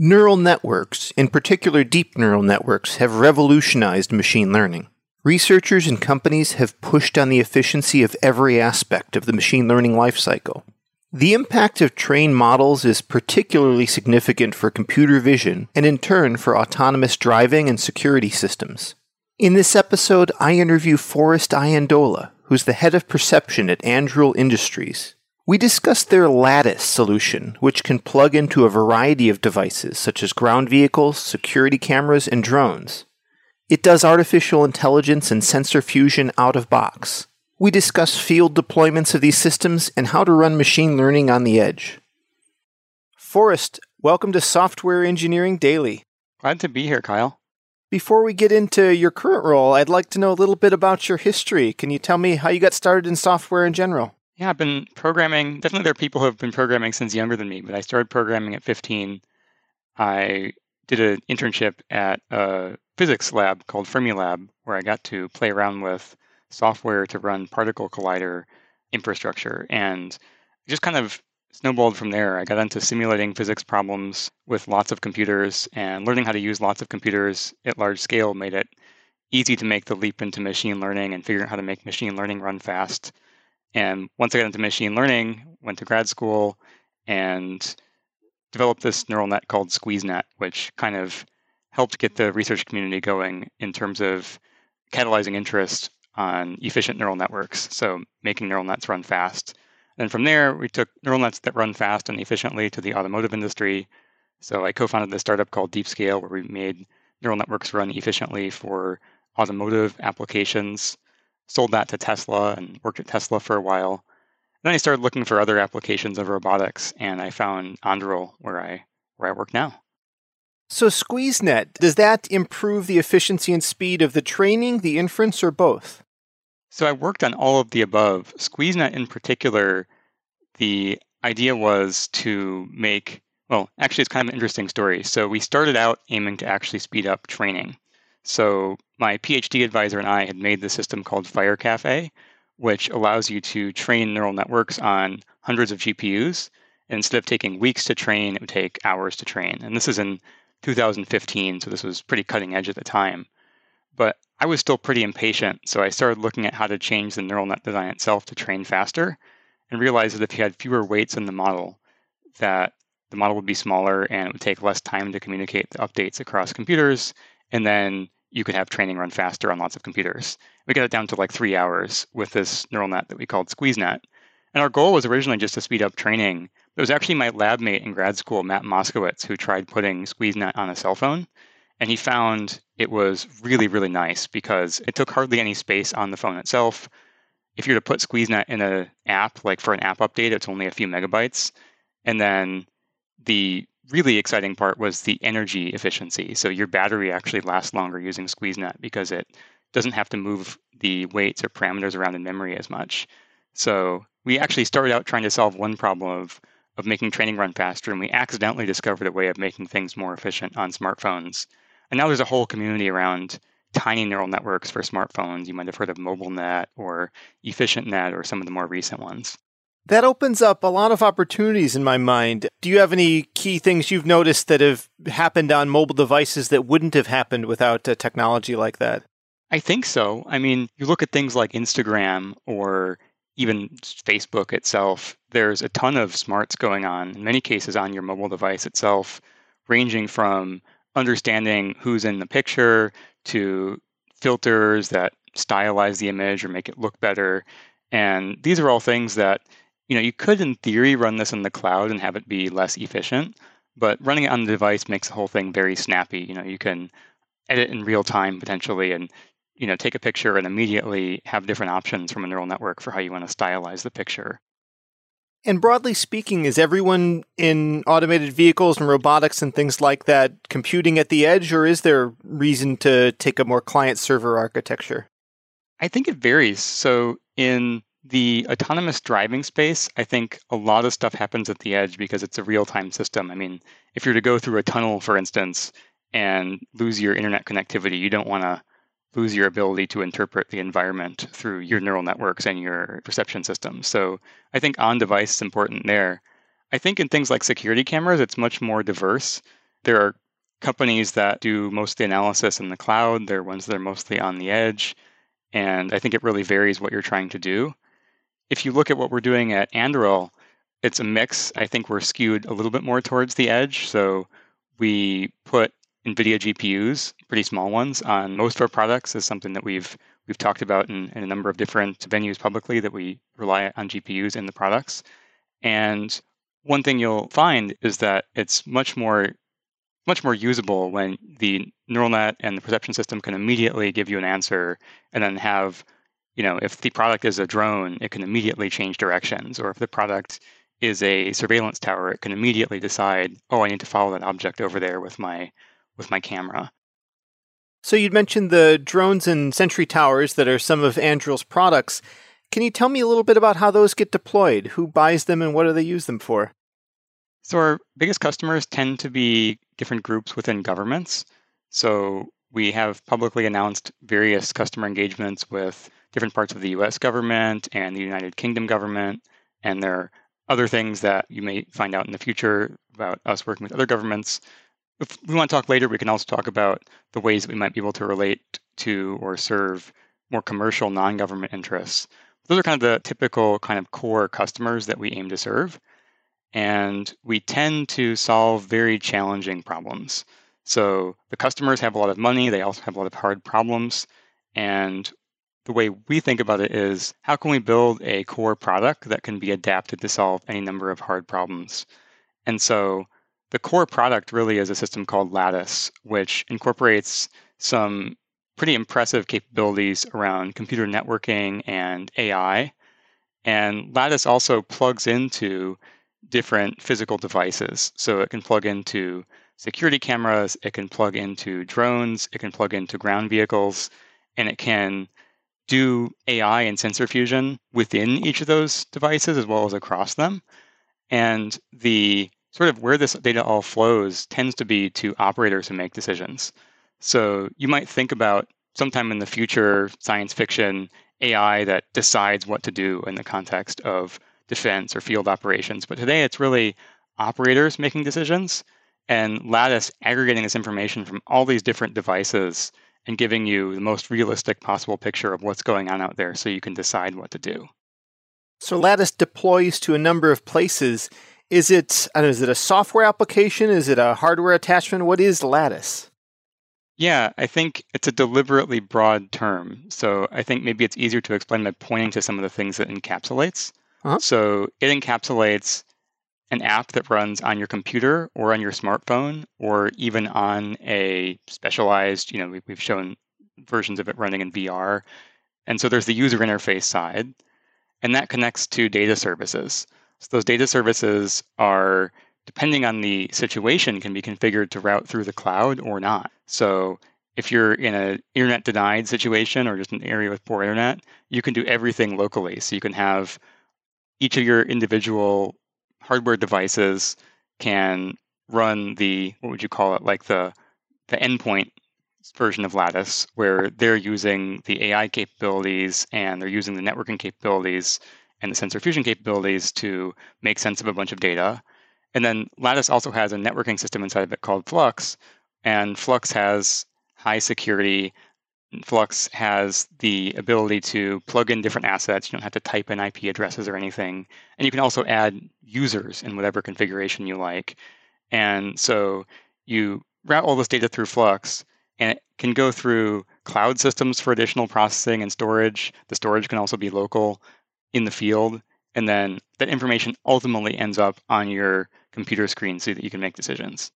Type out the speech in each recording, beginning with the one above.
Neural networks, in particular deep neural networks, have revolutionized machine learning. Researchers and companies have pushed on the efficiency of every aspect of the machine learning lifecycle. The impact of trained models is particularly significant for computer vision and, in turn, for autonomous driving and security systems. In this episode, I interview Forrest Iandola, who's the head of perception at Anduril Industries. We discussed their Lattice solution, which can plug into a variety of devices such as ground vehicles, security cameras, and drones. It does artificial intelligence and sensor fusion out of box. We discuss field deployments of these systems and how to run machine learning on the edge. Forrest, welcome to Software Engineering Daily. Glad to be here, Kyle. Before we get into your current role, I'd like to know a little bit about your history. Can you tell me how you got started in software in general? Yeah, I've been programming. Definitely, there are people who have been programming since younger than me, but I started programming at 15. I did an internship at a physics lab called Fermilab, where I got to play around with software to run particle collider infrastructure. And just kind of snowballed from there. I got into simulating physics problems with lots of computers, and learning how to use lots of computers at large scale made it easy to make the leap into machine learning and figuring out how to make machine learning run fast and once I got into machine learning, went to grad school and developed this neural net called SqueezeNet, which kind of helped get the research community going in terms of catalyzing interest on efficient neural networks. So making neural nets run fast. And from there, we took neural nets that run fast and efficiently to the automotive industry. So I co-founded this startup called DeepScale, where we made neural networks run efficiently for automotive applications sold that to Tesla and worked at Tesla for a while. Then I started looking for other applications of robotics, and I found Anduril, where I where I work now. So SqueezeNet does that improve the efficiency and speed of the training, the inference, or both? So I worked on all of the above. SqueezeNet in particular, the idea was to make well, actually, it's kind of an interesting story. So we started out aiming to actually speed up training. So my PhD advisor and I had made the system called FireCaffe, which allows you to train neural networks on hundreds of GPUs. And instead of taking weeks to train, it would take hours to train. And this is in 2015, so this was pretty cutting edge at the time. But I was still pretty impatient, so I started looking at how to change the neural net design itself to train faster and realized that if you had fewer weights in the model, that the model would be smaller and it would take less time to communicate the updates across computers. And then you could have training run faster on lots of computers. We got it down to like three hours with this neural net that we called SqueezeNet. And our goal was originally just to speed up training. It was actually my lab mate in grad school, Matt Moskewicz, who tried putting SqueezeNet on a cell phone. And he found it was really, really nice because it took hardly any space on the phone itself. If you were to put SqueezeNet in an app, like for an app update, it's only a few megabytes. And then the really exciting part was the energy efficiency. So your battery actually lasts longer using SqueezeNet because it doesn't have to move the weights or parameters around in memory as much. So we actually started out trying to solve one problem of of making training run faster, and we accidentally discovered a way of making things more efficient on smartphones. And now there's a whole community around tiny neural networks for smartphones. You might have heard of MobileNet or EfficientNet or some of the more recent ones. That opens up a lot of opportunities in my mind. Do you have any key things you've noticed that have happened on mobile devices that wouldn't have happened without a technology like that? I think so. I mean, you look at things like Instagram or even Facebook itself, there's a ton of smarts going on, in many cases on your mobile device itself, ranging from understanding who's in the picture to filters that stylize the image or make it look better. And these are all things that you know, you could in theory run this in the cloud and have it be less efficient, but running it on the device makes the whole thing very snappy. You know, you can edit in real time potentially and you know take a picture and immediately have different options from a neural network for how you want to stylize the picture. And broadly speaking, is everyone in automated vehicles and robotics and things like that computing at the edge, or is there reason to take a more client server architecture? I think it varies. So in the autonomous driving space, I think a lot of stuff happens at the edge because it's a real time system. I mean, if you're to go through a tunnel, for instance, and lose your internet connectivity, you don't want to lose your ability to interpret the environment through your neural networks and your perception systems. So I think on device is important there. I think in things like security cameras, it's much more diverse. There are companies that do most of the analysis in the cloud, there are ones that are mostly on the edge. And I think it really varies what you're trying to do. If you look at what we're doing at Anduril, it's a mix. I think we're skewed a little bit more towards the edge. So we put NVIDIA GPUs, pretty small ones, on most of our products is something that we've we've talked about in, in a number of different venues publicly that we rely on GPUs in the products. And one thing you'll find is that it's much more much more usable when the neural net and the perception system can immediately give you an answer and then have you know if the product is a drone it can immediately change directions or if the product is a surveillance tower it can immediately decide oh i need to follow that object over there with my with my camera. So you'd mentioned the drones and sentry towers that are some of Anduril's products. Can you tell me a little bit about how those get deployed? Who buys them and what do they use them for? So our biggest customers tend to be different groups within governments. So we have publicly announced various customer engagements with different parts of the US government and the United Kingdom government. And there are other things that you may find out in the future about us working with other governments. If we want to talk later, we can also talk about the ways that we might be able to relate to or serve more commercial non government interests. Those are kind of the typical kind of core customers that we aim to serve and we tend to solve very challenging problems. So the customers have a lot of money, they also have a lot of hard problems. And the way we think about it is how can we build a core product that can be adapted to solve any number of hard problems? And so the core product really is a system called Lattice, which incorporates some pretty impressive capabilities around computer networking and AI. And Lattice also plugs into different physical devices. So it can plug into security cameras, it can plug into drones, it can plug into ground vehicles, and it can do AI and sensor fusion within each of those devices as well as across them. And the sort of where this data all flows tends to be to operators who make decisions. So you might think about sometime in the future science fiction AI that decides what to do in the context of defense or field operations. But today it's really operators making decisions and Lattice aggregating this information from all these different devices and giving you the most realistic possible picture of what's going on out there so you can decide what to do. So Lattice deploys to a number of places. Is it know, is it a software application? Is it a hardware attachment? What is Lattice? Yeah, I think it's a deliberately broad term. So I think maybe it's easier to explain by pointing to some of the things that encapsulates. Uh-huh. So it encapsulates an app that runs on your computer or on your smartphone or even on a specialized, you know, we've shown versions of it running in VR. And so there's the user interface side, and that connects to data services. So those data services are, depending on the situation, can be configured to route through the cloud or not. So if you're in an internet denied situation or just an area with poor internet, you can do everything locally. So you can have each of your individual hardware devices can run the what would you call it like the the endpoint version of lattice where they're using the ai capabilities and they're using the networking capabilities and the sensor fusion capabilities to make sense of a bunch of data. And then lattice also has a networking system inside of it called flux and flux has high security Flux has the ability to plug in different assets. You don't have to type in IP addresses or anything. And you can also add users in whatever configuration you like. And so you route all this data through Flux, and it can go through cloud systems for additional processing and storage. The storage can also be local in the field. And then that information ultimately ends up on your computer screen so that you can make decisions.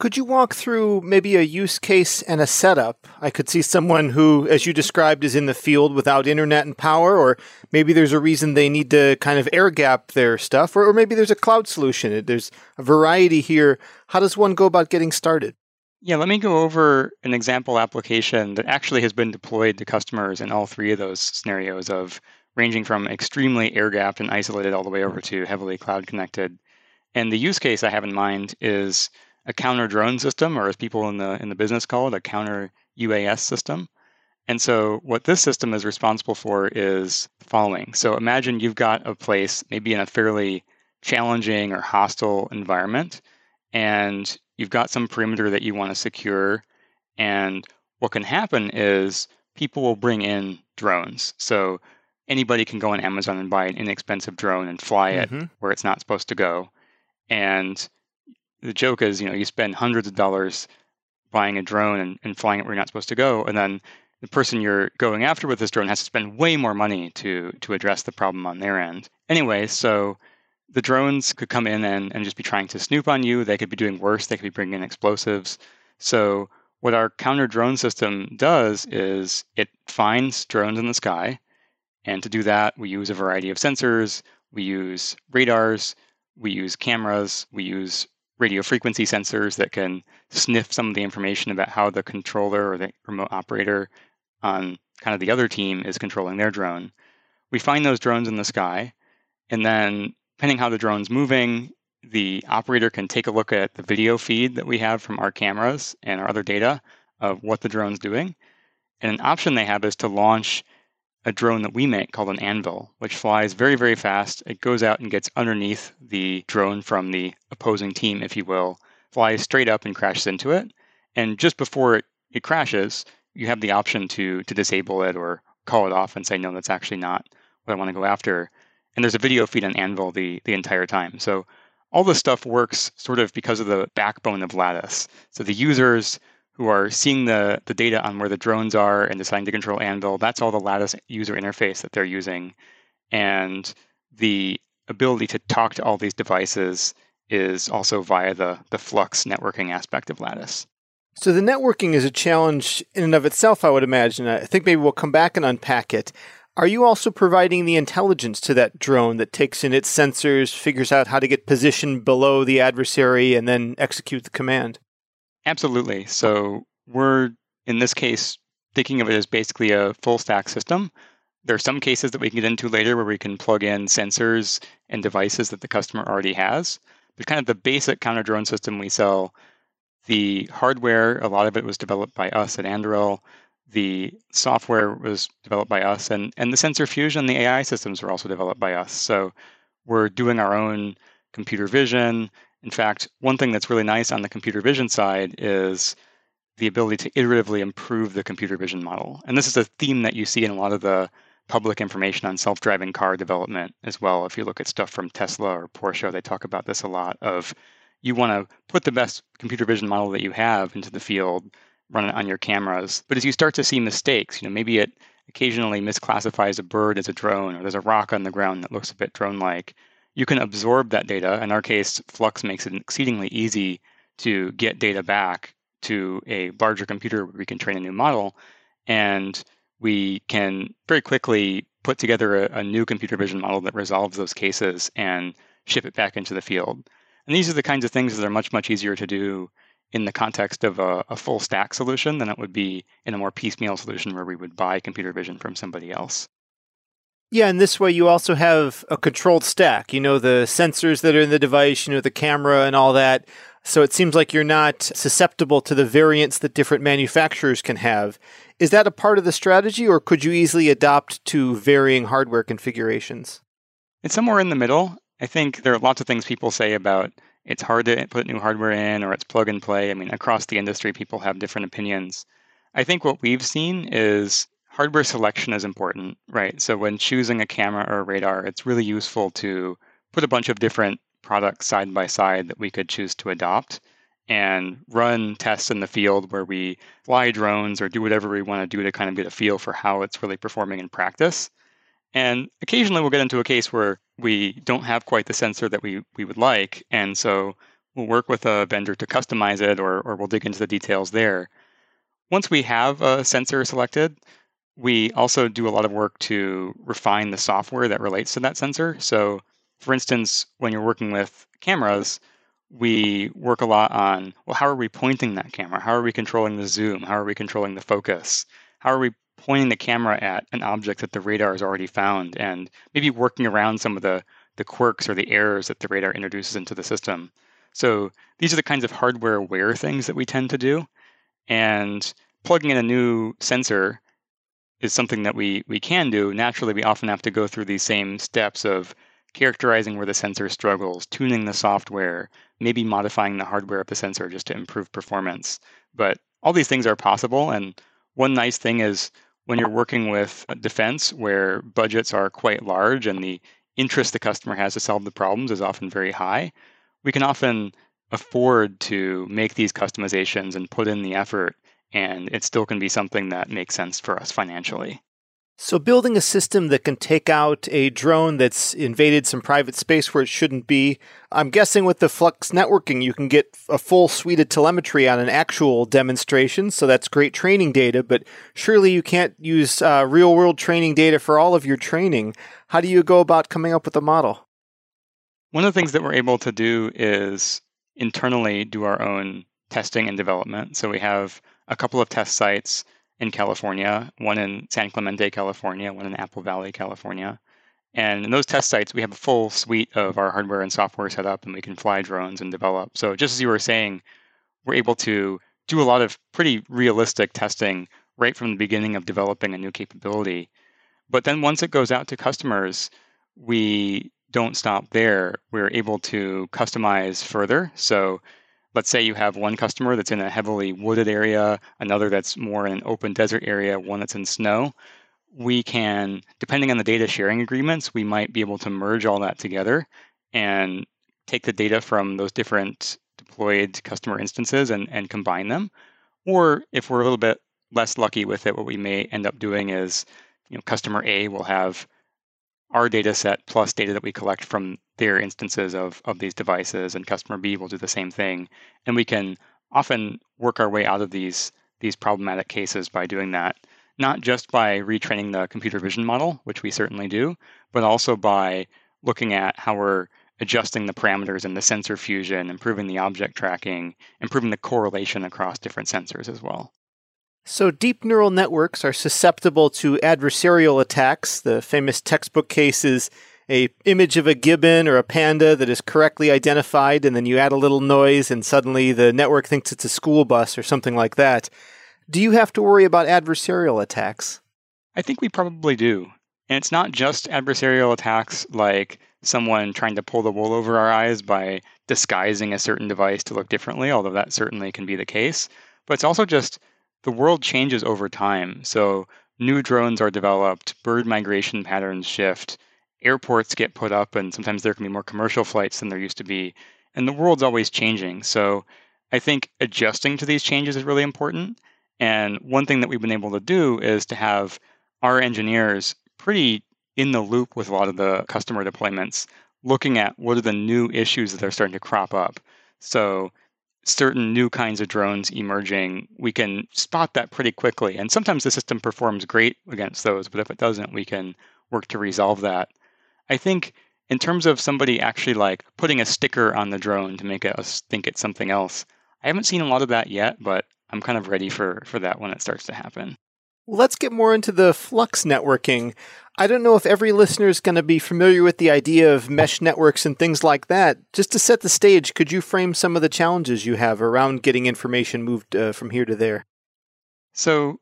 Could you walk through maybe a use case and a setup? I could see someone who, as you described, is in the field without internet and power, or maybe there's a reason they need to kind of air gap their stuff, or, or maybe there's a cloud solution. There's a variety here. How does one go about getting started? Yeah, let me go over an example application that actually has been deployed to customers in all three of those scenarios of ranging from extremely air gapped and isolated all the way over to heavily cloud connected. And the use case I have in mind is a counter drone system, or as people in the in the business call it, a counter UAS system. And so what this system is responsible for is the following. So imagine you've got a place, maybe in a fairly challenging or hostile environment, and you've got some perimeter that you want to secure. And what can happen is people will bring in drones. So anybody can go on Amazon and buy an inexpensive drone and fly it mm-hmm. where it's not supposed to go. And the joke is, you know, you spend hundreds of dollars buying a drone and, and flying it where you're not supposed to go, and then the person you're going after with this drone has to spend way more money to to address the problem on their end. Anyway, so the drones could come in and, and just be trying to snoop on you. They could be doing worse. They could be bringing in explosives. So what our counter drone system does is it finds drones in the sky. And to do that, we use a variety of sensors. We use radars. We use cameras. We use radio frequency sensors that can sniff some of the information about how the controller or the remote operator on kind of the other team is controlling their drone. We find those drones in the sky, and then depending how the drone's moving, the operator can take a look at the video feed that we have from our cameras and our other data of what the drone's doing. And an option they have is to launch a drone that we make called an Anvil, which flies very, very fast. It goes out and gets underneath the drone from the opposing team, if you will, flies straight up and crashes into it. And just before it, it crashes, you have the option to to disable it or call it off and say, no, that's actually not what I want to go after. And there's a video feed on Anvil the, the entire time. So all this stuff works sort of because of the backbone of Lattice. So the users who are seeing the, the data on where the drones are and deciding to control Anvil, that's all the Lattice user interface that they're using. And the ability to talk to all these devices is also via the, the Flux networking aspect of Lattice. So the networking is a challenge in and of itself, I would imagine. I think maybe we'll come back and unpack it. Are you also providing the intelligence to that drone that takes in its sensors, figures out how to get positioned below the adversary, and then execute the command? Absolutely. So we're, in this case, thinking of it as basically a full stack system. There are some cases that we can get into later where we can plug in sensors and devices that the customer already has. But kind of the basic counter drone system we sell, the hardware, a lot of it was developed by us at Anduril. The software was developed by us, and, and the sensor fusion, the AI systems were also developed by us. So we're doing our own computer vision in fact, one thing that's really nice on the computer vision side is the ability to iteratively improve the computer vision model. And this is a theme that you see in a lot of the public information on self-driving car development as well. If you look at stuff from Tesla or Porsche, they talk about this a lot of you want to put the best computer vision model that you have into the field, run it on your cameras. But as you start to see mistakes, you know, maybe it occasionally misclassifies a bird as a drone or there's a rock on the ground that looks a bit drone-like you can absorb that data. In our case, Flux makes it exceedingly easy to get data back to a larger computer where we can train a new model. And we can very quickly put together a, a, new computer vision model that resolves those cases and ship it back into the field. And these are the kinds of things that are much, much easier to do in the context of a, a full stack solution than it would be in a more piecemeal solution where we would buy computer vision from somebody else. Yeah, and this way you also have a controlled stack. You know, the sensors that are in the device, you know, the camera and all that. So it seems like you're not susceptible to the variants that different manufacturers can have. Is that a part of the strategy, or could you easily adopt to varying hardware configurations? It's somewhere in the middle. I think there are lots of things people say about it's hard to put new hardware in or it's plug and play. I mean, across the industry, people have different opinions. I think what we've seen is hardware selection is important, right? So when choosing a camera or a radar, it's really useful to put a bunch of different products side by side that we could choose to adopt and run tests in the field where we fly drones or do whatever we want to do to kind of get a feel for how it's really performing in practice. And occasionally we'll get into a case where we don't have quite the sensor that we, we would like. And so we'll work with a vendor to customize it or, or we'll dig into the details there. Once we have a sensor selected, we also do a lot of work to refine the software that relates to that sensor. So, for instance, when you're working with cameras, we work a lot on well, how are we pointing that camera? How are we controlling the zoom? How are we controlling the focus? How are we pointing the camera at an object that the radar has already found and maybe working around some of the, the quirks or the errors that the radar introduces into the system? So, these are the kinds of hardware aware things that we tend to do. And plugging in a new sensor is something that we we can do. Naturally, we often have to go through these same steps of characterizing where the sensor struggles, tuning the software, maybe modifying the hardware of the sensor just to improve performance. But all these things are possible. And one nice thing is when you're working with defense where budgets are quite large and the interest the customer has to solve the problems is often very high, we can often afford to make these customizations and put in the effort, and it still can be something that makes sense for us financially. So, building a system that can take out a drone that's invaded some private space where it shouldn't be, I'm guessing with the Flux networking, you can get a full suite of telemetry on an actual demonstration. So, that's great training data, but surely you can't use uh, real world training data for all of your training. How do you go about coming up with a model? One of the things that we're able to do is internally do our own testing and development. So, we have a couple of test sites in California, one in San Clemente, California, one in Apple Valley, California. And in those test sites, we have a full suite of our hardware and software set up, and we can fly drones and develop. So, just as you were saying, we're able to do a lot of pretty realistic testing right from the beginning of developing a new capability. But then once it goes out to customers, we don't stop there. We're able to customize further. So, let's say you have one customer that's in a heavily wooded area, another that's more in an open desert area, one that's in snow, we can, depending on the data sharing agreements, we might be able to merge all that together and take the data from those different deployed customer instances and, and combine them. Or if we're a little bit less lucky with it, what we may end up doing is, you know, customer A will have our data set plus data that we collect from their instances of, of these devices, and customer B will do the same thing. And we can often work our way out of these, these problematic cases by doing that, not just by retraining the computer vision model, which we certainly do, but also by looking at how we're adjusting the parameters in the sensor fusion, improving the object tracking, improving the correlation across different sensors as well. So, deep neural networks are susceptible to adversarial attacks. The famous textbook case is a image of a gibbon or a panda that is correctly identified, and then you add a little noise, and suddenly the network thinks it's a school bus or something like that. Do you have to worry about adversarial attacks? I think we probably do. And it's not just adversarial attacks like someone trying to pull the wool over our eyes by disguising a certain device to look differently, although that certainly can be the case. But it's also just the world changes over time. So new drones are developed, bird migration patterns shift, airports get put up, and sometimes there can be more commercial flights than there used to be. And the world's always changing. So I think adjusting to these changes is really important. And one thing that we've been able to do is to have our engineers pretty in the loop with a lot of the customer deployments, looking at what are the new issues that are starting to crop up. So certain new kinds of drones emerging, we can spot that pretty quickly. And sometimes the system performs great against those, but if it doesn't, we can work to resolve that. I think in terms of somebody actually like putting a sticker on the drone to make us think it's something else, I haven't seen a lot of that yet, but I'm kind of ready for for that when it starts to happen. Let's get more into the Flux networking. I don't know if every listener is going to be familiar with the idea of mesh networks and things like that. Just to set the stage, could you frame some of the challenges you have around getting information moved uh, from here to there? So,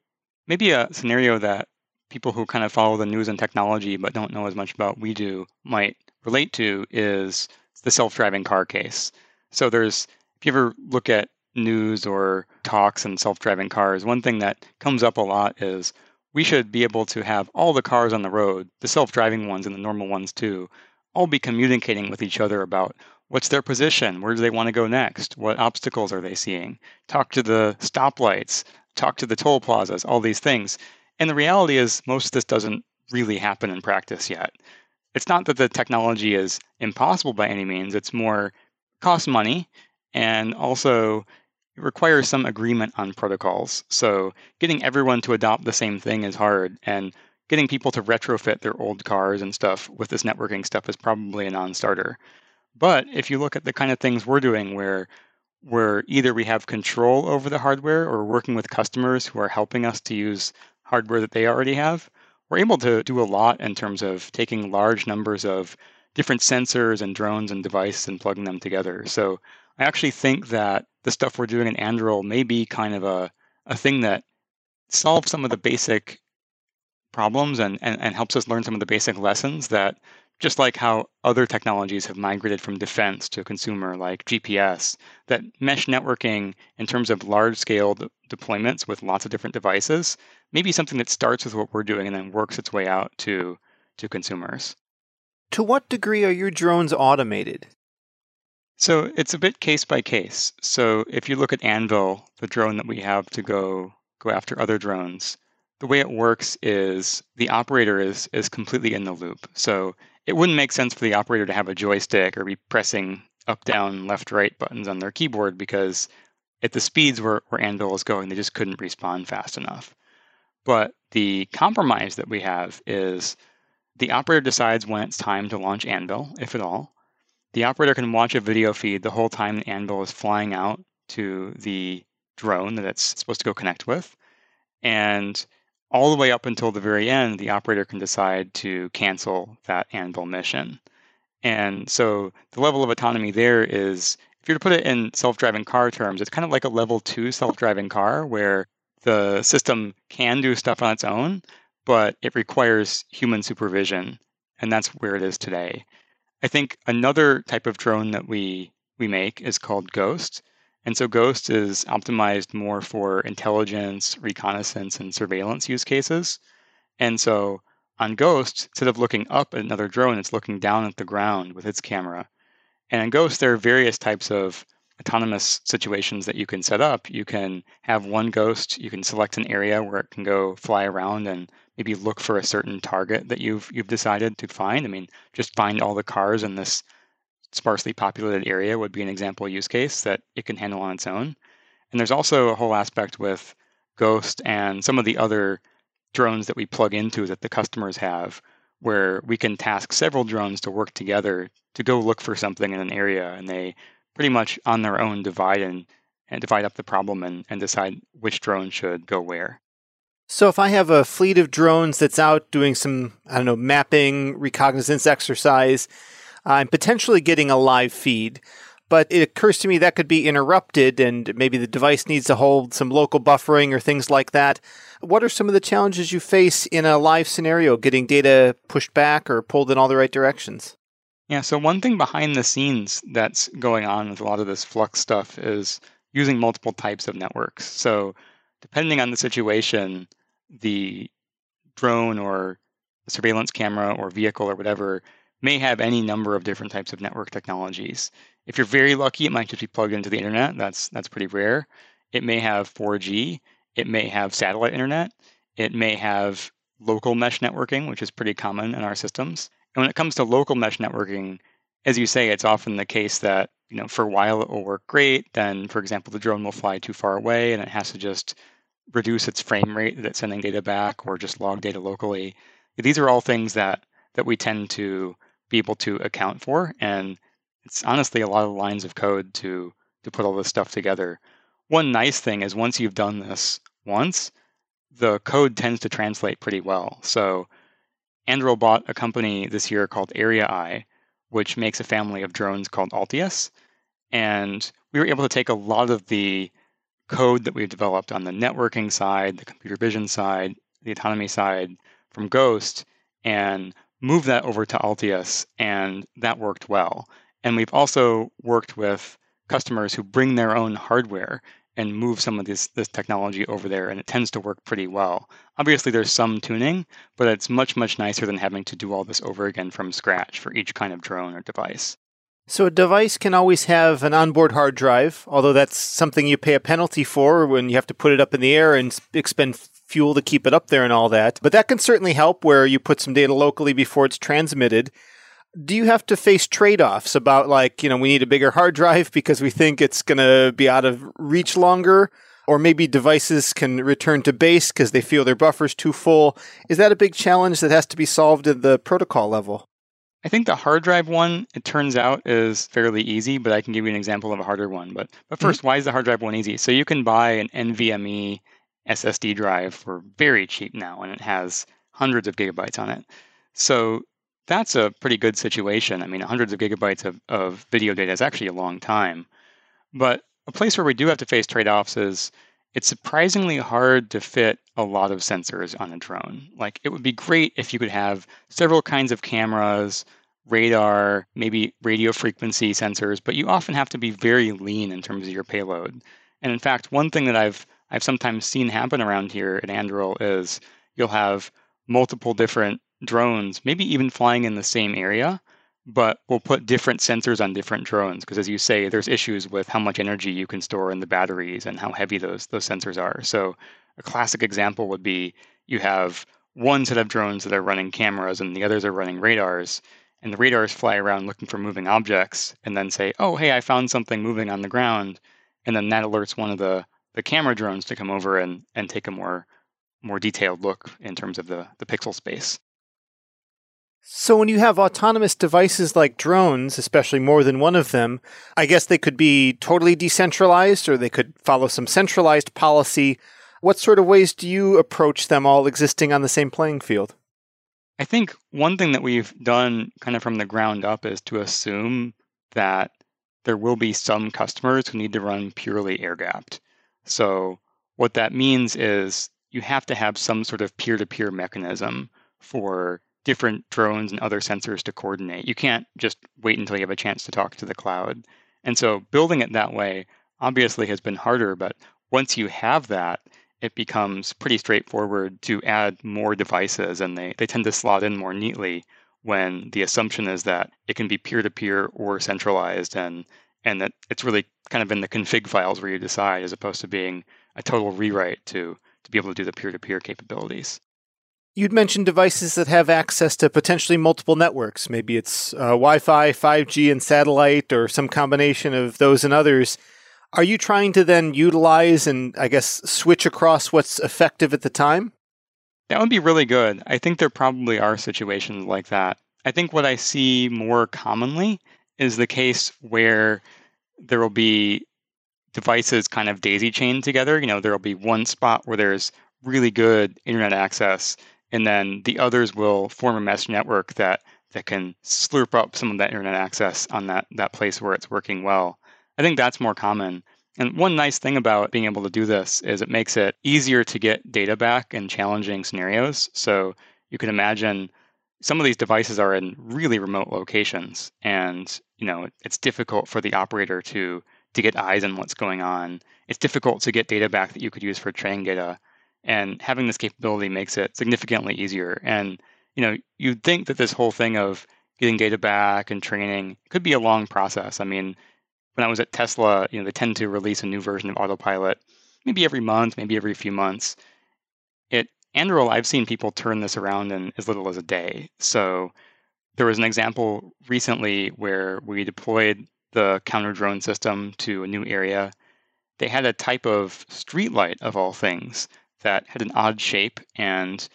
maybe a scenario that people who kind of follow the news and technology but don't know as much about we do might relate to is the self-driving car case. So there's if you ever look at news or talks and self-driving cars, one thing that comes up a lot is we should be able to have all the cars on the road, the self-driving ones and the normal ones too, all be communicating with each other about what's their position, where do they want to go next, what obstacles are they seeing, talk to the stoplights, talk to the toll plazas, all these things. And the reality is most of this doesn't really happen in practice yet. It's not that the technology is impossible by any means, it's more costs money and also requires some agreement on protocols. So getting everyone to adopt the same thing is hard, and getting people to retrofit their old cars and stuff with this networking stuff is probably a non-starter. But if you look at the kind of things we're doing where where either we have control over the hardware or working with customers who are helping us to use hardware that they already have, we're able to do a lot in terms of taking large numbers of different sensors and drones and devices and plugging them together. So I actually think that the stuff we're doing in Anduril may be kind of a, a thing that solves some of the basic problems and, and, and helps us learn some of the basic lessons that just like how other technologies have migrated from defense to consumer, like GPS, that mesh networking in terms of large scale de- deployments with lots of different devices may be something that starts with what we're doing and then works its way out to, to consumers. To what degree are your drones automated? So it's a bit case by case. So if you look at Anvil, the drone that we have to go go after other drones, the way it works is the operator is is completely in the loop. So it wouldn't make sense for the operator to have a joystick or be pressing up, down, left, right buttons on their keyboard because at the speeds where, where Anvil is going, they just couldn't respond fast enough. But the compromise that we have is the operator decides when it's time to launch Anvil, if at all. The operator can watch a video feed the whole time the Anvil is flying out to the drone that it's supposed to go connect with. And all the way up until the very end, the operator can decide to cancel that Anvil mission. And so the level of autonomy there is, if you were to put it in self driving car terms, it's kind of like a level two self driving car where the system can do stuff on its own, but it requires human supervision. And that's where it is today. I think another type of drone that we, we make is called Ghost. And so Ghost is optimized more for intelligence, reconnaissance, and surveillance use cases. And so on Ghost, instead of looking up at another drone, it's looking down at the ground with its camera. And in Ghost, there are various types of autonomous situations that you can set up. You can have one ghost, you can select an area where it can go fly around and maybe look for a certain target that you've you've decided to find. I mean, just find all the cars in this sparsely populated area would be an example use case that it can handle on its own. And there's also a whole aspect with Ghost and some of the other drones that we plug into that the customers have, where we can task several drones to work together to go look for something in an area, and they pretty much on their own divide and, and divide up the problem and, and decide which drone should go where. So if I have a fleet of drones that's out doing some, I don't know, mapping, reconnaissance exercise, Uh, I'm potentially getting a live feed. But it occurs to me that could be interrupted, and maybe the device needs to hold some local buffering or things like that. What are some of the challenges you face in a live scenario, getting data pushed back or pulled in all the right directions? Yeah, so one thing behind the scenes that's going on with a lot of this Flux stuff is using multiple types of networks. So, depending on the situation, the drone or surveillance camera or vehicle or whatever may have any number of different types of network technologies. If you're very lucky, it might just be plugged into the internet. That's that's pretty rare. It may have 4G. It may have satellite internet. It may have local mesh networking, which is pretty common in our systems. And when it comes to local mesh networking, as you say, it's often the case that you know for a while it will work great. Then, for example, the drone will fly too far away, and it has to just reduce its frame rate that's sending data back, or just log data locally. These are all things that that we tend to be able to account for. And it's honestly a lot of lines of code to to put all this stuff together. One nice thing is once you've done this once, the code tends to translate pretty well. So Anduril bought a company this year called Area-I, which makes a family of drones called Altius. And we were able to take a lot of the code that we've developed on the networking side, the computer vision side, the autonomy side from Ghost, and moved that over to Altius, and that worked well. And we've also worked with customers who bring their own hardware and move some of this this technology over there, and it tends to work pretty well. Obviously, there's some tuning, but it's much much nicer than having to do all this over again from scratch for each kind of drone or device. So a device can always have an onboard hard drive, although that's something you pay a penalty for when you have to put it up in the air and expend fuel to keep it up there and all that. But that can certainly help where you put some data locally before it's transmitted. Do you have to face trade offs about, like, you know, we need a bigger hard drive because we think it's going to be out of reach longer? Or maybe devices can return to base because they feel their buffer's too full. Is that a big challenge that has to be solved at the protocol level? I think the hard drive one, it turns out, is fairly easy, but I can give you an example of a harder one. But but 1st mm-hmm. why is the hard drive one easy? So you can buy an NVMe SSD drive for very cheap now, and it has hundreds of gigabytes on it. So that's a pretty good situation. I mean, hundreds of gigabytes of, of video data is actually a long time. But a place where we do have to face trade offs is it's surprisingly hard to fit a lot of sensors on a drone. Like, it would be great if you could have several kinds of cameras, radar, maybe radio frequency sensors, but you often have to be very lean in terms of your payload. And in fact, one thing that I've I've sometimes seen happen around here at Anduril is you'll have multiple different drones, maybe even flying in the same area, but we'll put different sensors on different drones. Because as you say there's issues with how much energy you can store in the batteries and how heavy those those sensors are. So a classic example would be you have one set of drones that are running cameras and the others are running radars and the radars fly around looking for moving objects and then say oh hey i found something moving on the ground and then that alerts one of the the camera drones to come over and and take a more more detailed look in terms of the the pixel space so, when you have autonomous devices like drones, especially more than one of them, I guess they could be totally decentralized or they could follow some centralized policy. What sort of ways do you approach them all existing on the same playing field? I think one thing that we've done kind of from the ground up is to assume that there will be some customers who need to run purely air gapped. So, what that means is you have to have some sort of peer to peer mechanism for different drones and other sensors to coordinate. You can't just wait until you have a chance to talk to the cloud. And so building it that way obviously has been harder, but once you have that, it becomes pretty straightforward to add more devices and they, they tend to slot in more neatly when the assumption is that it can be peer-to-peer or centralized and and that it's really kind of in the config files where you decide as opposed to being a total rewrite to to be able to do the peer-to-peer capabilities. You'd mentioned devices that have access to potentially multiple networks. Maybe it's uh, Wi Fi, 5G, and satellite, or some combination of those and others. Are you trying to then utilize and, I guess, switch across what's effective at the time? That would be really good. I think there probably are situations like that. I think what I see more commonly is the case where there will be devices kind of daisy chained together. You know, there will be one spot where there's really good internet access and then the others will form a mesh network that that can slurp up some of that internet access on that that place where it's working well. I think that's more common. And one nice thing about being able to do this is it makes it easier to get data back in challenging scenarios. So you can imagine some of these devices are in really remote locations and you know it's difficult for the operator to to get eyes on what's going on. It's difficult to get data back that you could use for training data. And having this capability makes it significantly easier. And you know, you'd think that this whole thing of getting data back and training could be a long process. I mean, when I was at Tesla, you know, they tend to release a new version of autopilot maybe every month, maybe every few months. At Anduril, I've seen people turn this around in as little as a day. So there was an example recently where we deployed the counter drone system to a new area. They had a type of streetlight of all things that had an odd shape, and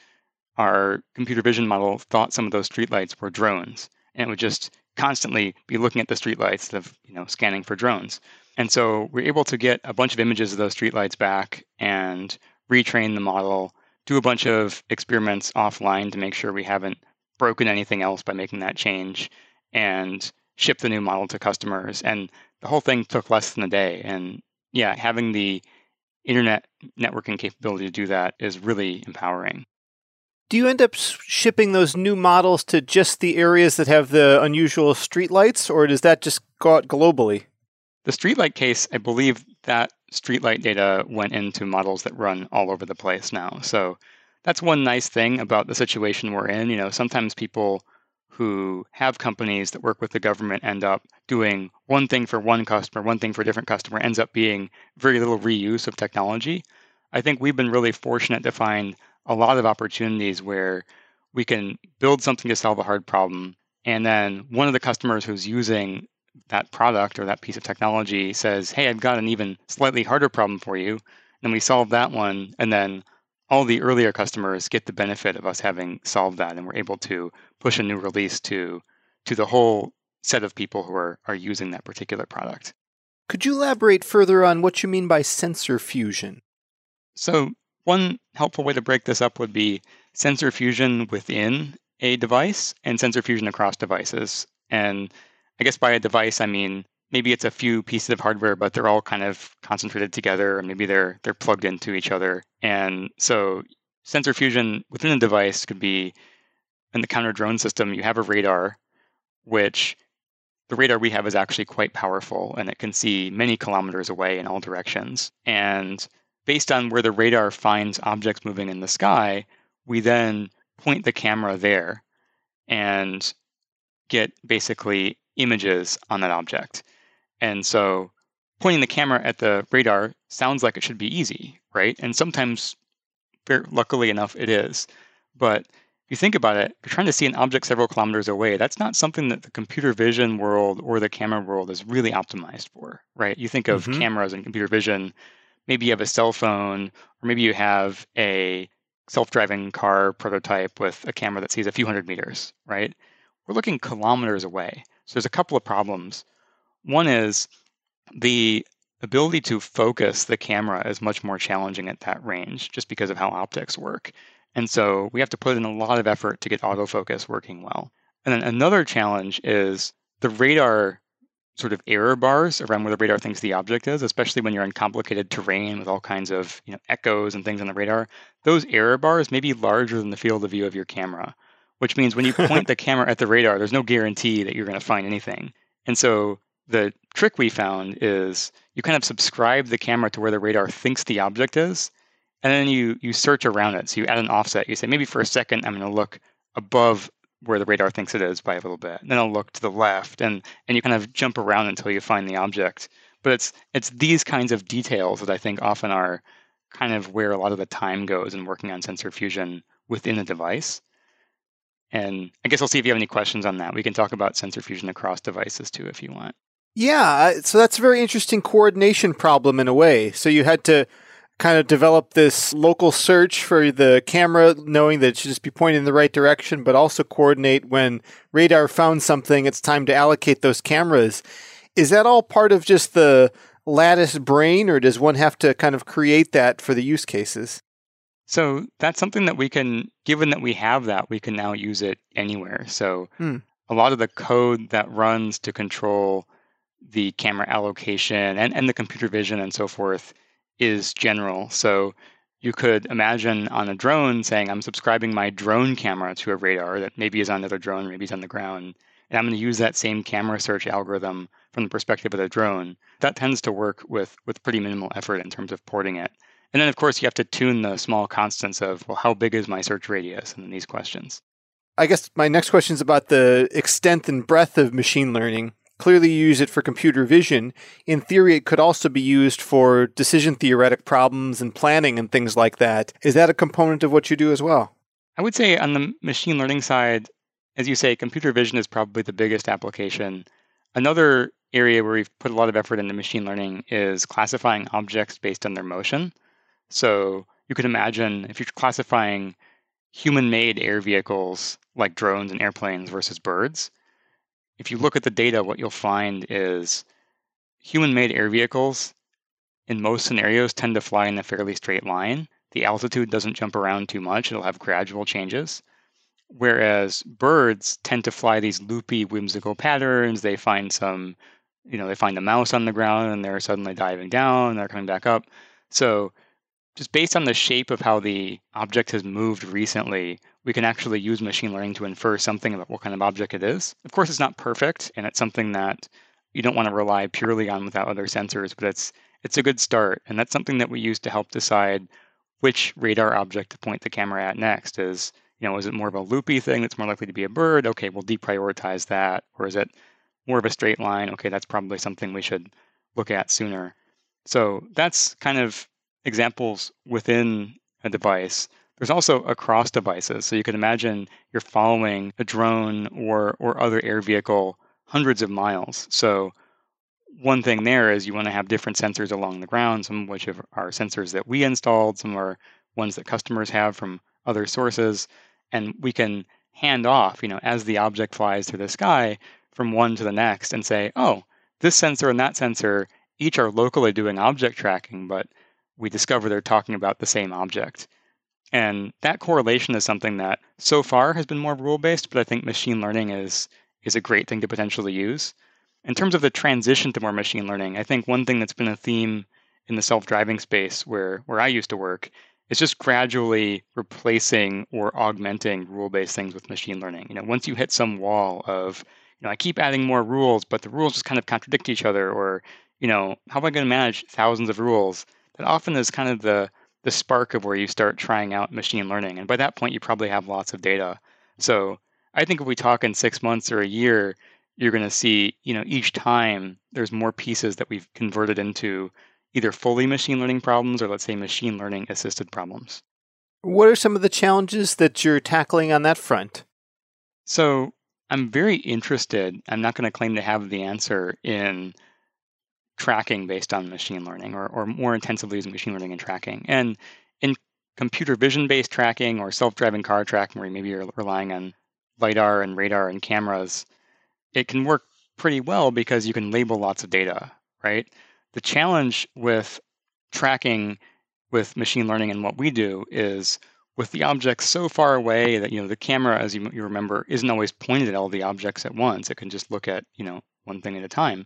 our computer vision model thought some of those streetlights were drones, and it would just constantly be looking at the streetlights of you know scanning for drones. And so we're able to get a bunch of images of those streetlights back and retrain the model, do a bunch of experiments offline to make sure we haven't broken anything else by making that change, and ship the new model to customers. And the whole thing took less than a day. And yeah, having the internet networking capability to do that is really empowering. Do you end up shipping those new models to just the areas that have the unusual streetlights, or does that just go out globally? The streetlight case, I believe that streetlight data went into models that run all over the place now. So that's one nice thing about the situation we're in. You know, sometimes people who have companies that work with the government end up doing one thing for one customer, one thing for a different customer, ends up being very little reuse of technology. I think we've been really fortunate to find a lot of opportunities where we can build something to solve a hard problem. And then one of the customers who's using that product or that piece of technology says, Hey, I've got an even slightly harder problem for you. And we solve that one. And then all the earlier customers get the benefit of us having solved that, and we're able to push a new release to to the whole set of people who are are using that particular product. Could you elaborate further on what you mean by sensor fusion? So, one helpful way to break this up would be sensor fusion within a device and sensor fusion across devices. And I guess by a device, I mean maybe it's a few pieces of hardware, but they're all kind of concentrated together, or maybe they're they're plugged into each other. And so sensor fusion within a device could be in the counter drone system, you have a radar. which the radar we have is actually quite powerful and it can see many kilometers away in all directions. And based on where the radar finds objects moving in the sky, we then point the camera there and get basically images on that object. And so pointing the camera at the radar sounds like it should be easy, right? And sometimes, luckily enough, it is. But if you think about it, you're trying to see an object several kilometers away. That's not something that the computer vision world or the camera world is really optimized for, right? You think of mm-hmm. cameras and computer vision. Maybe you have a cell phone, or maybe you have a self-driving car prototype with a camera that sees a few hundred meters, right? We're looking kilometers away. So there's a couple of problems. One is the ability to focus the camera is much more challenging at that range just because of how optics work. And so we have to put in a lot of effort to get autofocus working well. And then another challenge is the radar sort of error bars around where the radar thinks the object is, especially when you're in complicated terrain with all kinds of you know, echoes and things on the radar. Those error bars may be larger than the field of view of your camera, which means when you point the camera at the radar, there's no guarantee that you're going to find anything. And so the trick we found is you kind of subscribe the camera to where the radar thinks the object is, and then you you search around it. So you add an offset. You say maybe for a second I'm going to look above where the radar thinks it is by a little bit. And then I'll look to the left, and and you kind of jump around until you find the object. But it's it's these kinds of details that I think often are kind of where a lot of the time goes in working on sensor fusion within a device. And I guess I'll see if you have any questions on that. We can talk about sensor fusion across devices too if you want. Yeah, uh, so that's a very interesting coordination problem in a way. So you had to kind of develop this local search for the camera, knowing that it should just be pointing in the right direction, but also coordinate when radar found something, it's time to allocate those cameras. Is that all part of just the lattice brain, or does one have to kind of create that for the use cases? So that's something that we can, given that we have that, we can now use it anywhere. So hmm. a lot of the code that runs to control the camera allocation and, and the computer vision and so forth is general. So you could imagine on a drone saying, I'm subscribing my drone camera to a radar that maybe is on another drone, maybe is on the ground. And I'm going to use that same camera search algorithm from the perspective of the drone. That tends to work with, with pretty minimal effort in terms of porting it. And then, of course, you have to tune the small constants of, well, how big is my search radius? And then these questions. I guess my next question is about the extent and breadth of machine learning. Clearly, you use it for computer vision. In theory, it could also be used for decision theoretic problems and planning and things like that. Is that a component of what you do as well? I would say on the machine learning side, as you say, computer vision is probably the biggest application. Another area where we've put a lot of effort into machine learning is classifying objects based on their motion. So you could imagine if you're classifying human made air vehicles like drones and airplanes versus birds, if you look at the data, what you'll find is human made air vehicles in most scenarios tend to fly in a fairly straight line. The altitude doesn't jump around too much, it'll have gradual changes. Whereas birds tend to fly these loopy, whimsical patterns. They find some, you know, they find a mouse on the ground and they're suddenly diving down, they're coming back up. So, just based on the shape of how the object has moved recently, we can actually use machine learning to infer something about what kind of object it is. Of course, it's not perfect, and it's something that you don't want to rely purely on without other sensors, but it's it's a good start, and that's something that we use to help decide which radar object to point the camera at next. Is you know, is it more of a loopy thing that's more likely to be a bird? Okay, we'll deprioritize that, or is it more of a straight line? Okay, that's probably something we should look at sooner. So that's kind of examples within a device there's also across devices. So you can imagine you're following a drone or, or other air vehicle hundreds of miles. So one thing there is you want to have different sensors along the ground, some of which are sensors that we installed, some are ones that customers have from other sources. And we can hand off, you know, as the object flies through the sky from one to the next and say, oh, this sensor and that sensor each are locally doing object tracking, but we discover they're talking about the same object. And that correlation is something that so far has been more rule based, but I think machine learning is is a great thing to potentially use. In terms of the transition to more machine learning, I think one thing that's been a theme in the self-driving space where where I used to work is just gradually replacing or augmenting rule-based things with machine learning. You know, once you hit some wall of you know, I keep adding more rules, but the rules just kind of contradict each other, or you know, how am I going to manage thousands of rules? That often is kind of the the spark of where you start trying out machine learning, and by that point, you probably have lots of data. So I think if we talk in six months or a year, you're going to see, you know, each time there's more pieces that we've converted into either fully machine learning problems or let's say machine learning assisted problems. What are some of the challenges that you're tackling on that front? So, I'm very interested, I'm not going to claim to have the answer in tracking based on machine learning or, or more intensively using machine learning and tracking. And in computer vision based tracking or self driving car tracking, where maybe you're relying on LiDAR and radar and cameras, it can work pretty well because you can label lots of data, right? The challenge with tracking with machine learning and what we do is with the objects so far away that you know the camera as you, you remember isn't always pointed at all the objects at once it can just look at you know one thing at a time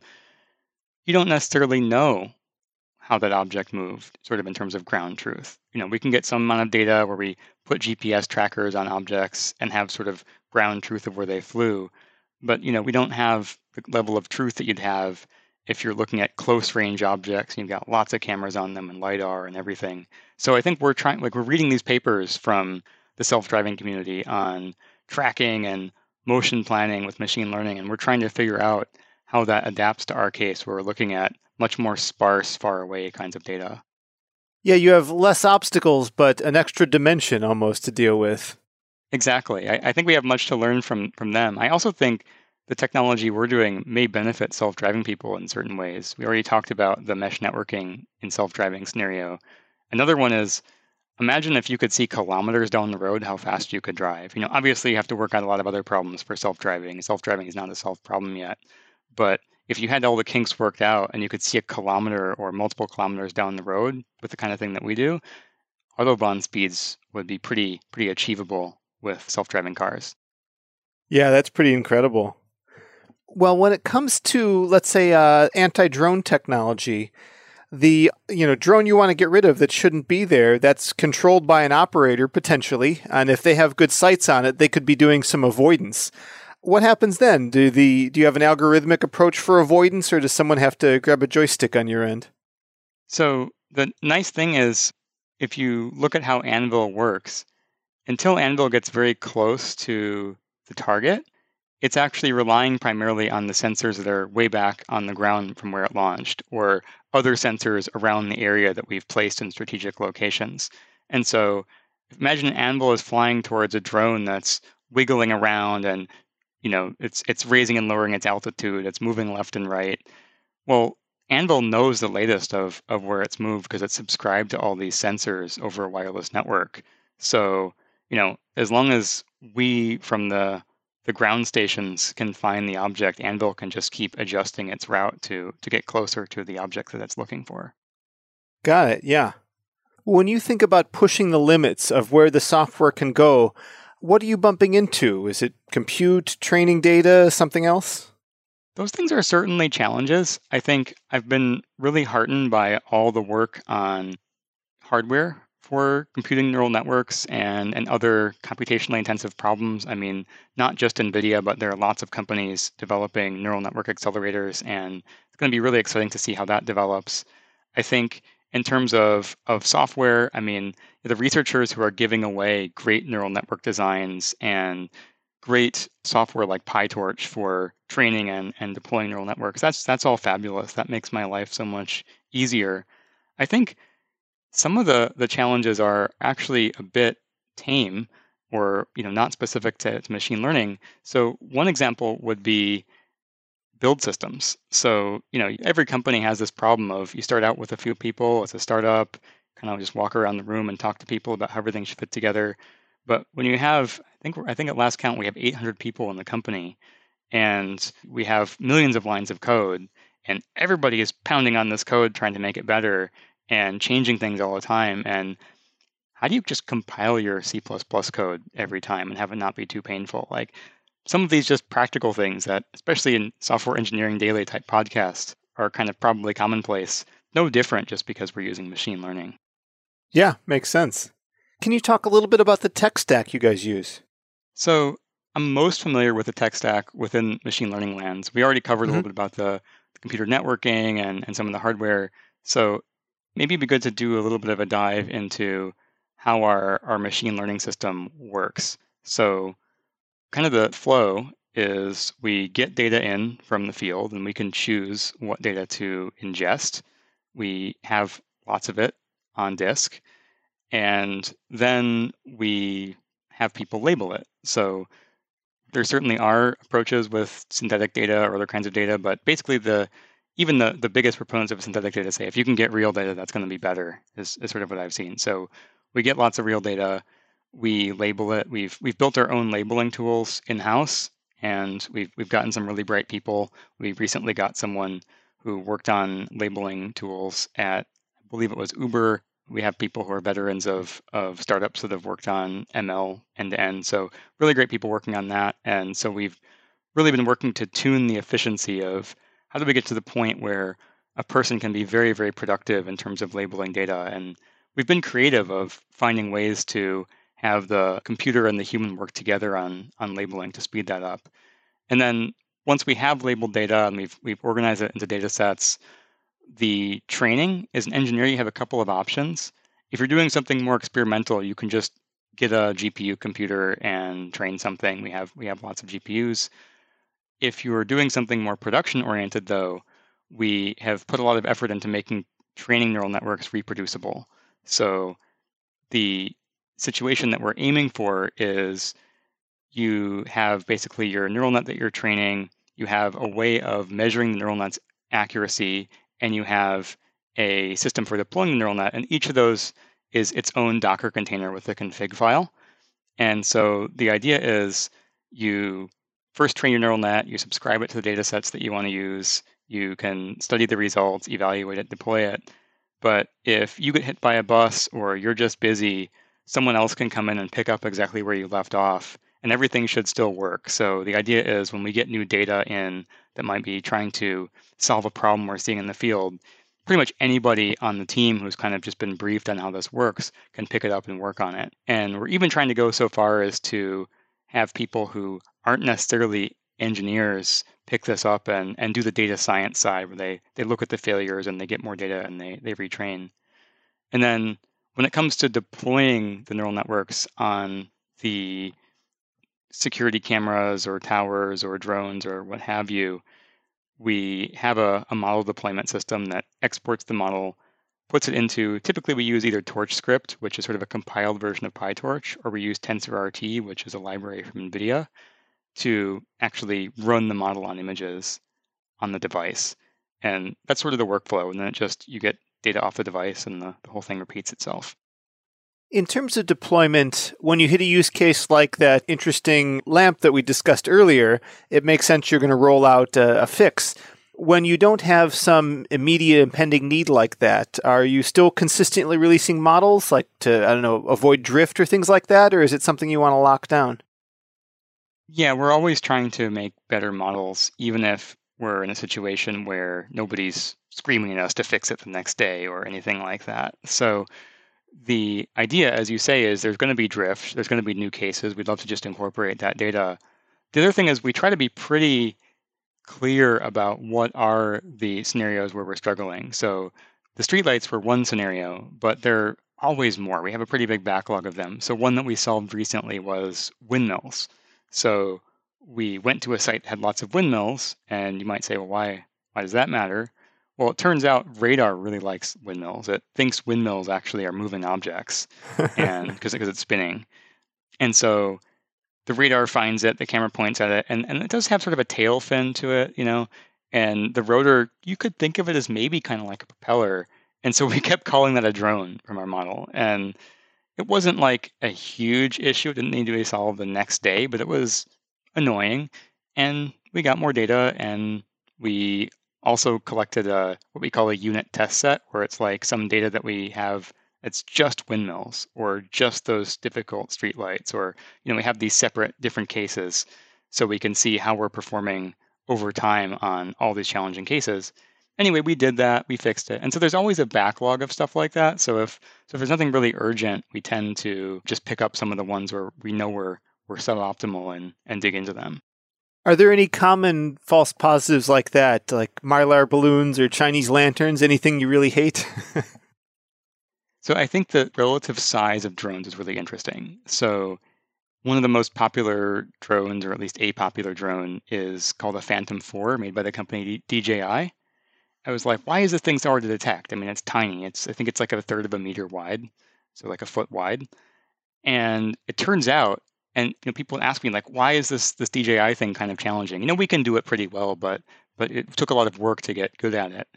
you don't necessarily know how that object moved sort of in terms of ground truth. You know we can get some amount of data where we put gps trackers on objects and have sort of ground truth of where they flew but you know we don't have the level of truth that you'd have if you're looking at close range objects and you've got lots of cameras on them and lidar and everything. So i think we're trying like we're reading these papers from the self-driving community on tracking and motion planning with machine learning and we're trying to figure out how that adapts to our case where we're looking at much more sparse far away kinds of data yeah you have less obstacles but an extra dimension almost to deal with exactly i, I think we have much to learn from from them i also think the technology we're doing may benefit self driving people in certain ways. We already talked about the mesh networking in self driving scenario. Another one is imagine if you could see kilometers down the road how fast you could drive. You know, obviously you have to work out a lot of other problems for self driving. Self driving is not a solved problem yet. But if you had all the kinks worked out and you could see a kilometer or multiple kilometers down the road with the kind of thing that we do, autobahn speeds would be pretty pretty achievable with self driving cars. Yeah, that's pretty incredible. Well, when it comes to, let's say, uh, anti-drone technology, the you know drone you want to get rid of that shouldn't be there that's controlled by an operator potentially and if they have good sights on it they could be doing some avoidance what happens then do the do you have an algorithmic approach for avoidance or does someone have to grab a joystick on your end so the nice thing is if you look at how anvil works until anvil gets very close to the target it's actually relying primarily on the sensors that are way back on the ground from where it launched, or other sensors around the area that we've placed in strategic locations. And so imagine an Anvil is flying towards a drone that's wiggling around and you know it's it's raising and lowering its altitude, it's moving left and right. Well, Anvil knows the latest of of where it's moved because it's subscribed to all these sensors over a wireless network. So, you know, as long as we from the the ground stations can find the object, Anvil can just keep adjusting its route to to get closer to the object that it's looking for. Got it. Yeah. When you think about pushing the limits of where the software can go, what are you bumping into? Is it compute, training data, something else? Those things are certainly challenges. I think I've been really heartened by all the work on hardware for computing neural networks and, and other computationally intensive problems. I mean, not just NVIDIA, but there are lots of companies developing neural network accelerators, and it's going to be really exciting to see how that develops. I think in terms of, of software, I mean, the researchers who are giving away great neural network designs and great software like PyTorch for training and, and deploying neural networks, that's that's all fabulous. That makes my life so much easier. I think some of the the challenges are actually a bit tame or you know not specific to, to machine learning. So one example would be build systems. So you know every company has this problem of you start out with a few people as a startup, kind of just walk around the room and talk to people about how everything should fit together. But when you have, I think I think at last count we have 800 people in the company, and we have millions of lines of code, and everybody is pounding on this code trying to make it better and changing things all the time. And how do you just compile your C code every time and have it not be too painful? Like some of these just practical things that, especially in software engineering daily type podcasts, are kind of probably commonplace. No different just because we're using machine learning. Yeah, makes sense. Can you talk a little bit about the tech stack you guys use? So I'm most familiar with the tech stack within machine learning lands. We already covered mm-hmm. a little mm-hmm. bit about the, the computer networking and, and some of the hardware. So maybe it'd be good to do a little bit of a dive into how our, our machine learning system works. So, kind of the flow is we get data in from the field and we can choose what data to ingest. We have lots of it on disk. And then we have people label it. So there certainly are approaches with synthetic data or other kinds of data, but basically the even the, the biggest proponents of synthetic data say if you can get real data, that's going to be better, is, is sort of what I've seen. So we get lots of real data, we label it. We've we've built our own labeling tools in-house and we've we've gotten some really bright people. We recently got someone who worked on labeling tools at I believe it was Uber we have people who are veterans of of startups that have worked on ML end to end. So really great people working on that. And so we've really been working to tune the efficiency of how do we get to the point where a person can be very, very productive in terms of labeling data. And we've been creative of finding ways to have the computer and the human work together on on labeling to speed that up. And then once we have labeled data and we've we've organized it into data sets, the training as an engineer, you have a couple of options. If you're doing something more experimental, you can just get a GPU computer and train something. We have we have lots of GPUs. If you're doing something more production oriented, though, we have put a lot of effort into making training neural networks reproducible. So the situation that we're aiming for is you have basically your neural net that you're training. You have a way of measuring the neural net's accuracy and you have a system for deploying the neural net. And each of those is its own Docker container with a config file. And so the idea is you first train your neural net, you subscribe it to the data sets that you want to use, you can study the results, evaluate it, deploy it. But if you get hit by a bus or you're just busy, someone else can come in and pick up exactly where you left off, and everything should still work. So the idea is when we get new data in that might be trying to solve a problem we're seeing in the field, pretty much anybody on the team who's kind of just been briefed on how this works can pick it up and work on it. And we're even trying to go so far as to have people who aren't necessarily engineers pick this up and, and do the data science side where they, they look at the failures and they get more data and they, they retrain. And then when it comes to deploying the neural networks on the security cameras or towers or drones or what have you, we have a, a model deployment system that exports the model, puts it into, typically we use either TorchScript, which is sort of a compiled version of PyTorch, or we use TensorRT, which is a library from NVIDIA, to actually run the model on images on the device. And that's sort of the workflow. And then it just, you get data off the device and the, the whole thing repeats itself. In terms of deployment, when you hit a use case like that interesting lamp that we discussed earlier, it makes sense you're going to roll out a, a, fix. When you don't have some immediate impending need like that, are you still consistently releasing models like to, I don't know, avoid drift or things like that? Or is it something you want to lock down? Yeah, we're always trying to make better models, even if we're in a situation where nobody's screaming at us to fix it the next day or anything like that. So the idea, as you say, is there's going to be drift, there's going to be new cases. We'd love to just incorporate that data. The other thing is we try to be pretty clear about what are the scenarios where we're struggling. So the streetlights were one scenario, but there are always more. We have a pretty big backlog of them. So one that we solved recently was windmills. So we went to a site that had lots of windmills, and you might say, well, why why does that matter? Well, it turns out radar really likes windmills. It thinks windmills actually are moving objects, and because it's spinning, and so the radar finds it. The camera points at it, and and it does have sort of a tail fin to it, you know. And the rotor, you could think of it as maybe kind of like a propeller. And so we kept calling that a drone from our model, and it wasn't like a huge issue. It didn't need to be solved the next day, but it was annoying. And we got more data, and we also collected a what we call a unit test set, where it's like some data that we have it's just windmills or just those difficult streetlights, or you know we have these separate different cases, so we can see how we're performing over time on all these challenging cases. Anyway, we did that, we fixed it, and so there's always a backlog of stuff like that. So if so, if there's nothing really urgent, we tend to just pick up some of the ones where we know we're or suboptimal and, and dig into them. Are there any common false positives like that, like mylar balloons or Chinese lanterns? Anything you really hate? so I think the relative size of drones is really interesting. So one of the most popular drones, or at least a popular drone, is called a Phantom 4, made by the company DJI. I was like, why is this thing so hard to detect? I mean, it's tiny. It's I think it's like a third of a meter wide, so like a foot wide. And it turns out, and you know, people ask me like, why is this this DJI thing kind of challenging? You know, we can do it pretty well, but but it took a lot of work to get good at it.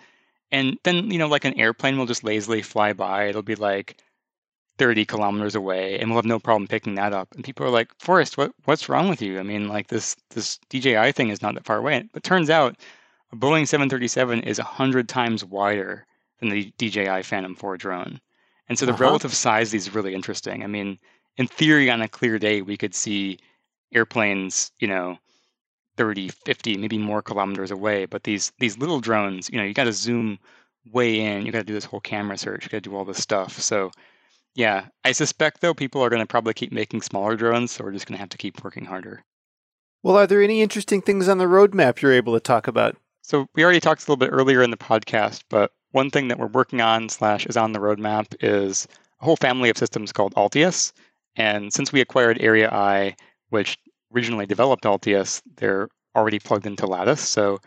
And then you know, like an airplane will just lazily fly by. It'll be like 30 kilometers away and we'll have no problem picking that up. And people are like, Forrest, what, what's wrong with you? I mean, like this, this DJI thing is not that far away. But turns out a Boeing 737 is 100 times wider than the DJI Phantom 4 drone. And so the uh-huh. relative size these is really interesting. I mean, in theory, on a clear day, we could see airplanes, you know, 30, 50, maybe more kilometers away. But these these little drones, you know, you got to zoom way in. You got to do this whole camera search. You got to do all this stuff. So yeah, I suspect though people are going to probably keep making smaller drones, so we're just going to have to keep working harder. Well, are there any interesting things on the roadmap you're able to talk about? So we already talked a little bit earlier in the podcast, but one thing that we're working on slash is on the roadmap is a whole family of systems called Altius. And since we acquired Area-I, which originally developed Altius, they're already plugged into Lattice. So a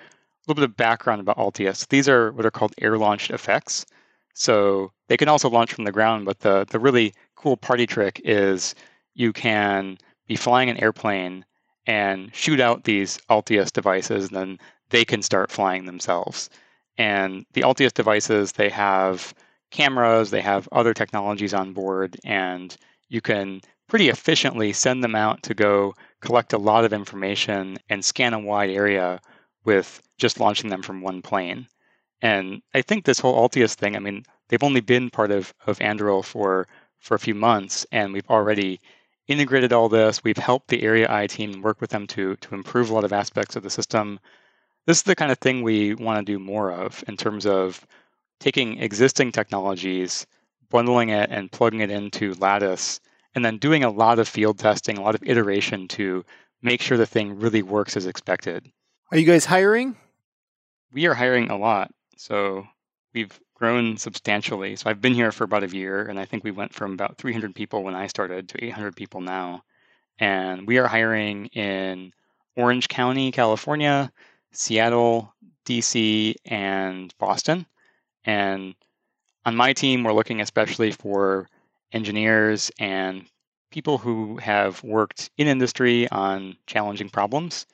little bit of background about Altius. These are what are called air launched effects. So they can also launch from the ground, but the, the really cool party trick is you can be flying an airplane and shoot out these Altius devices, and then they can start flying themselves. And the Altius devices, they have cameras, they have other technologies on board, and you can pretty efficiently send them out to go collect a lot of information and scan a wide area with just launching them from one plane. And I think this whole Altius thing, I mean, they've only been part of, of Anduril for, for a few months, and we've already integrated all this. We've helped the Area-I team work with them to, to improve a lot of aspects of the system. This is the kind of thing we want to do more of in terms of taking existing technologies, bundling it, and plugging it into Lattice, and then doing a lot of field testing, a lot of iteration to make sure the thing really works as expected. Are you guys hiring? We are hiring a lot. So we've grown substantially. So I've been here for about a year, and I think we went from about 300 people when I started to 800 people now. And we are hiring in Orange County, California, Seattle, DC, and Boston. And on my team, we're looking especially for engineers and people who have worked in industry on challenging problems.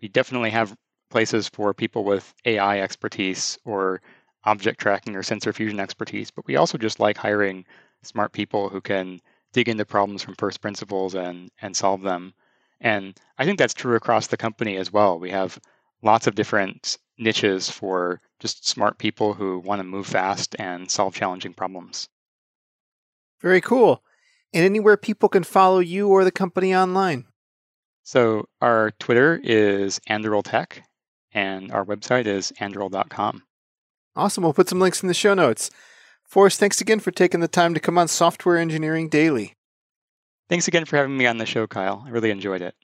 We definitely have places for people with AI expertise or object tracking or sensor fusion expertise, but we also just like hiring smart people who can dig into problems from first principles and and solve them. And I think that's true across the company as well. We have lots of different niches for just smart people who want to move fast and solve challenging problems. Very cool. And anywhere people can follow you or the company online. So our Twitter is Anduril Tech, and our website is anduril.com. Awesome. We'll put some links in the show notes. Forrest, thanks again for taking the time to come on Software Engineering Daily. Thanks again for having me on the show, Kyle. I really enjoyed it.